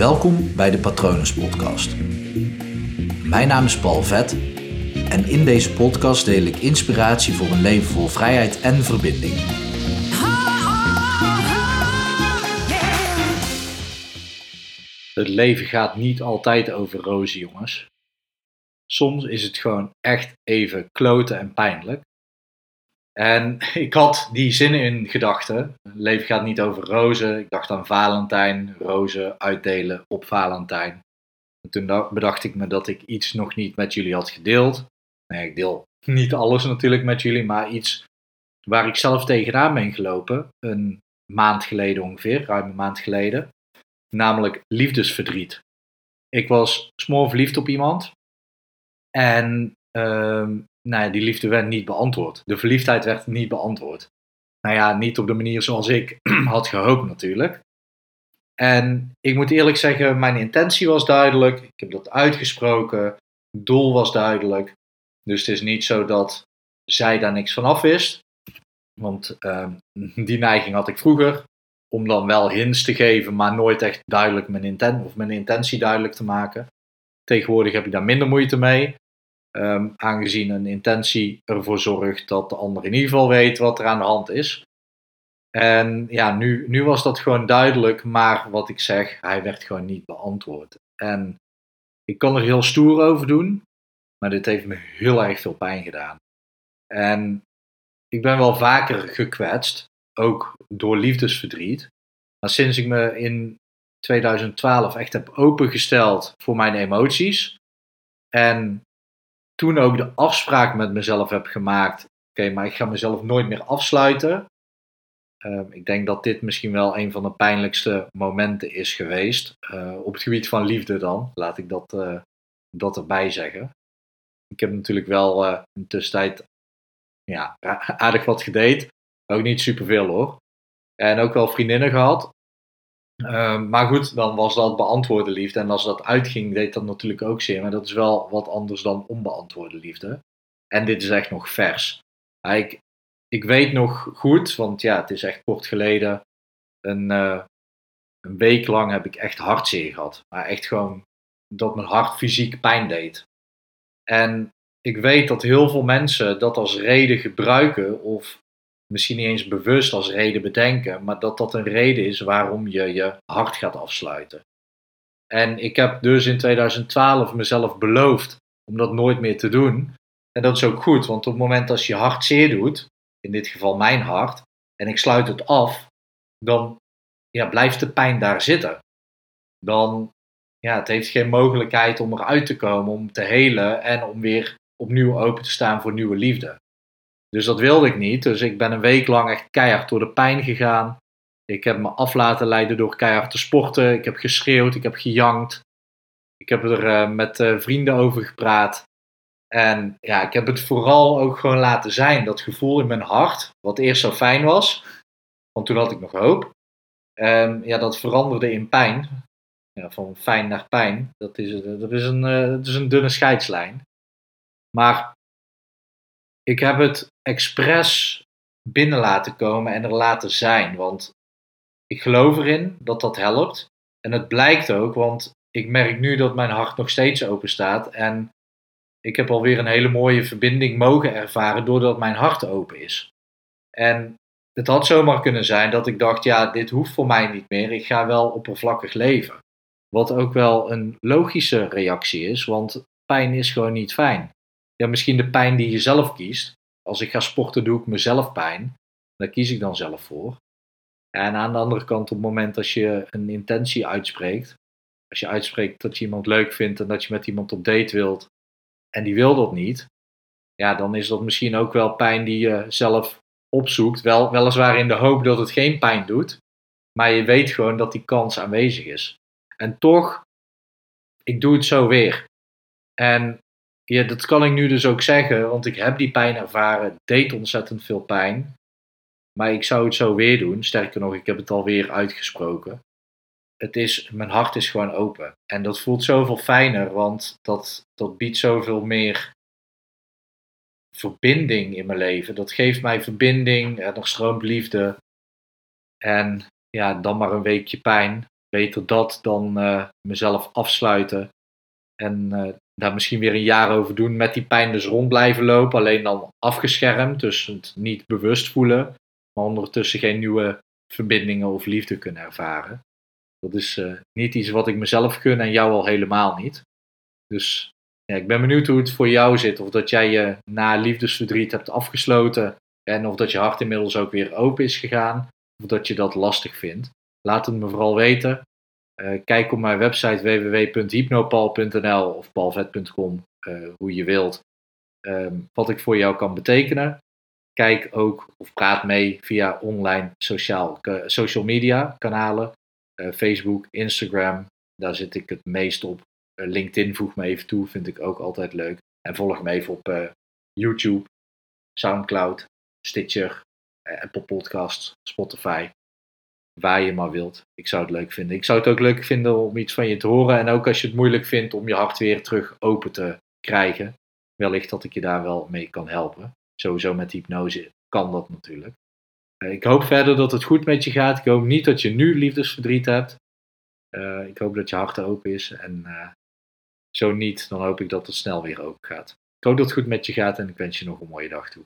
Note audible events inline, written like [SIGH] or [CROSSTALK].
Welkom bij de Patronus Podcast. Mijn naam is Paul Vet en in deze podcast deel ik inspiratie voor een leven vol vrijheid en verbinding. Het leven gaat niet altijd over roze, jongens. Soms is het gewoon echt even kloten en pijnlijk. En [LAUGHS] ik had die zinnen in gedachten. Leven gaat niet over rozen. Ik dacht aan Valentijn, rozen uitdelen op Valentijn. En toen bedacht ik me dat ik iets nog niet met jullie had gedeeld. Nee, ik deel niet alles natuurlijk met jullie, maar iets waar ik zelf tegenaan ben gelopen. Een maand geleden ongeveer, ruim een maand geleden. Namelijk liefdesverdriet. Ik was smoor verliefd op iemand. En uh, nou ja, die liefde werd niet beantwoord. De verliefdheid werd niet beantwoord. Nou ja, niet op de manier zoals ik [CLEARS THROAT] had gehoopt natuurlijk. En ik moet eerlijk zeggen, mijn intentie was duidelijk. Ik heb dat uitgesproken. Het doel was duidelijk. Dus het is niet zo dat zij daar niks van af wist. Want uh, [LAUGHS] die neiging had ik vroeger. Om dan wel hints te geven, maar nooit echt duidelijk mijn, of mijn intentie duidelijk te maken. Tegenwoordig heb ik daar minder moeite mee. Um, aangezien een intentie ervoor zorgt dat de ander in ieder geval weet wat er aan de hand is. En ja, nu, nu was dat gewoon duidelijk, maar wat ik zeg, hij werd gewoon niet beantwoord. En ik kan er heel stoer over doen, maar dit heeft me heel erg veel pijn gedaan. En ik ben wel vaker gekwetst, ook door liefdesverdriet. Maar sinds ik me in 2012 echt heb opengesteld voor mijn emoties en toen ook de afspraak met mezelf heb gemaakt. Oké, maar ik ga mezelf nooit meer afsluiten. Uh, ik denk dat dit misschien wel een van de pijnlijkste momenten is geweest. Uh, op het gebied van liefde dan, laat ik dat, uh, dat erbij zeggen. Ik heb natuurlijk wel in de tussentijd ja, aardig wat gedate. Ook niet superveel hoor. En ook wel vriendinnen gehad. Ehm, maar goed, dan was dat beantwoorde liefde. En als dat uitging, deed dat natuurlijk ook zeer. Maar dat is wel wat anders dan onbeantwoorde liefde. En dit is echt nog vers. Ik, ik weet nog goed, want ja, het is echt kort geleden. Een, uh, een week lang heb ik echt hartzeer gehad. Maar echt gewoon dat mijn hart fysiek pijn deed. En ik weet dat heel veel mensen dat als reden gebruiken of misschien niet eens bewust als reden bedenken, maar dat dat een reden is waarom je je hart gaat afsluiten. En ik heb dus in 2012 mezelf beloofd om dat nooit meer te doen. En dat is ook goed, want op het moment als je hart zeer doet, in dit geval mijn hart, en ik sluit het af, dan ja, blijft de pijn daar zitten. Dan, ja, het heeft geen mogelijkheid om eruit te komen, om te helen en om weer opnieuw open te staan voor nieuwe liefde. Dus dat wilde ik niet. Dus ik ben een week lang echt keihard door de pijn gegaan. Ik heb me af laten leiden door keihard te sporten. Ik heb geschreeuwd, ik heb gejankt. Ik heb er uh, met uh, vrienden over gepraat. En ja, ik heb het vooral ook gewoon laten zijn. Dat gevoel in mijn hart, wat eerst zo fijn was. Want toen had ik nog hoop. En ja, dat veranderde in pijn. Ja, van fijn naar pijn. Dat is, dat is, een, dat is een dunne scheidslijn. Maar ik heb het expres binnen laten komen en er laten zijn. Want ik geloof erin dat dat helpt. En het blijkt ook, want ik merk nu dat mijn hart nog steeds open staat. En ik heb alweer een hele mooie verbinding mogen ervaren doordat mijn hart open is. En het had zomaar kunnen zijn dat ik dacht, ja, dit hoeft voor mij niet meer. Ik ga wel oppervlakkig leven. Wat ook wel een logische reactie is, want pijn is gewoon niet fijn ja, misschien de pijn die je zelf kiest. Als ik ga sporten, doe ik mezelf pijn. Daar kies ik dan zelf voor. En aan de andere kant, op het moment als je een intentie uitspreekt, als je uitspreekt dat je iemand leuk vindt en dat je met iemand op date wilt, en die wil dat niet, ja, dan is dat misschien ook wel pijn die je zelf opzoekt. Wel, weliswaar in de hoop dat het geen pijn doet, maar je weet gewoon dat die kans aanwezig is. En toch, ik doe het zo weer. En ja, dat kan ik nu dus ook zeggen, want ik heb die pijn ervaren. Het deed ontzettend veel pijn. Maar ik zou het zo weer doen. Sterker nog, ik heb het alweer uitgesproken. Het is, mijn hart is gewoon open. En dat voelt zoveel fijner, want dat, dat biedt zoveel meer verbinding in mijn leven. Dat geeft mij verbinding en er stroomt liefde. En ja, dan maar een weekje pijn. beter dat dan uh, mezelf afsluiten en uh, daar misschien weer een jaar over doen met die pijn dus rond blijven lopen, alleen dan afgeschermd, dus het niet bewust voelen, maar ondertussen geen nieuwe verbindingen of liefde kunnen ervaren. Dat is uh, niet iets wat ik mezelf gun en jou al helemaal niet. Dus ja, ik ben benieuwd hoe het voor jou zit. Of dat jij je na liefdesverdriet hebt afgesloten en of dat je hart inmiddels ook weer open is gegaan. Of dat je dat lastig vindt. Laat het me vooral weten. Uh, kijk op mijn website www.hypnopal.nl of palvet.com uh, hoe je wilt. Um, wat ik voor jou kan betekenen. Kijk ook of praat mee via online sociaal, uh, social media kanalen. Facebook, Instagram. Daar zit ik het meest op. LinkedIn voeg me even toe, vind ik ook altijd leuk. En volg me even op YouTube, Soundcloud, Stitcher, Apple Podcasts, Spotify waar je maar wilt. Ik zou het leuk vinden. Ik zou het ook leuk vinden om iets van je te horen. En ook als je het moeilijk vindt om je hart weer terug open te krijgen. Wellicht dat ik je daar wel mee kan helpen. Sowieso met hypnose kan dat natuurlijk. Uh, ik hoop verder dat het goed met je gaat. Ik hoop niet dat je nu liefdesverdriet hebt. Uh, ik hoop dat je hart open is. En uh, zo niet, dan hoop ik dat het snel weer open gaat. Ik hoop dat het goed met je gaat en ik wens je nog een mooie dag toe.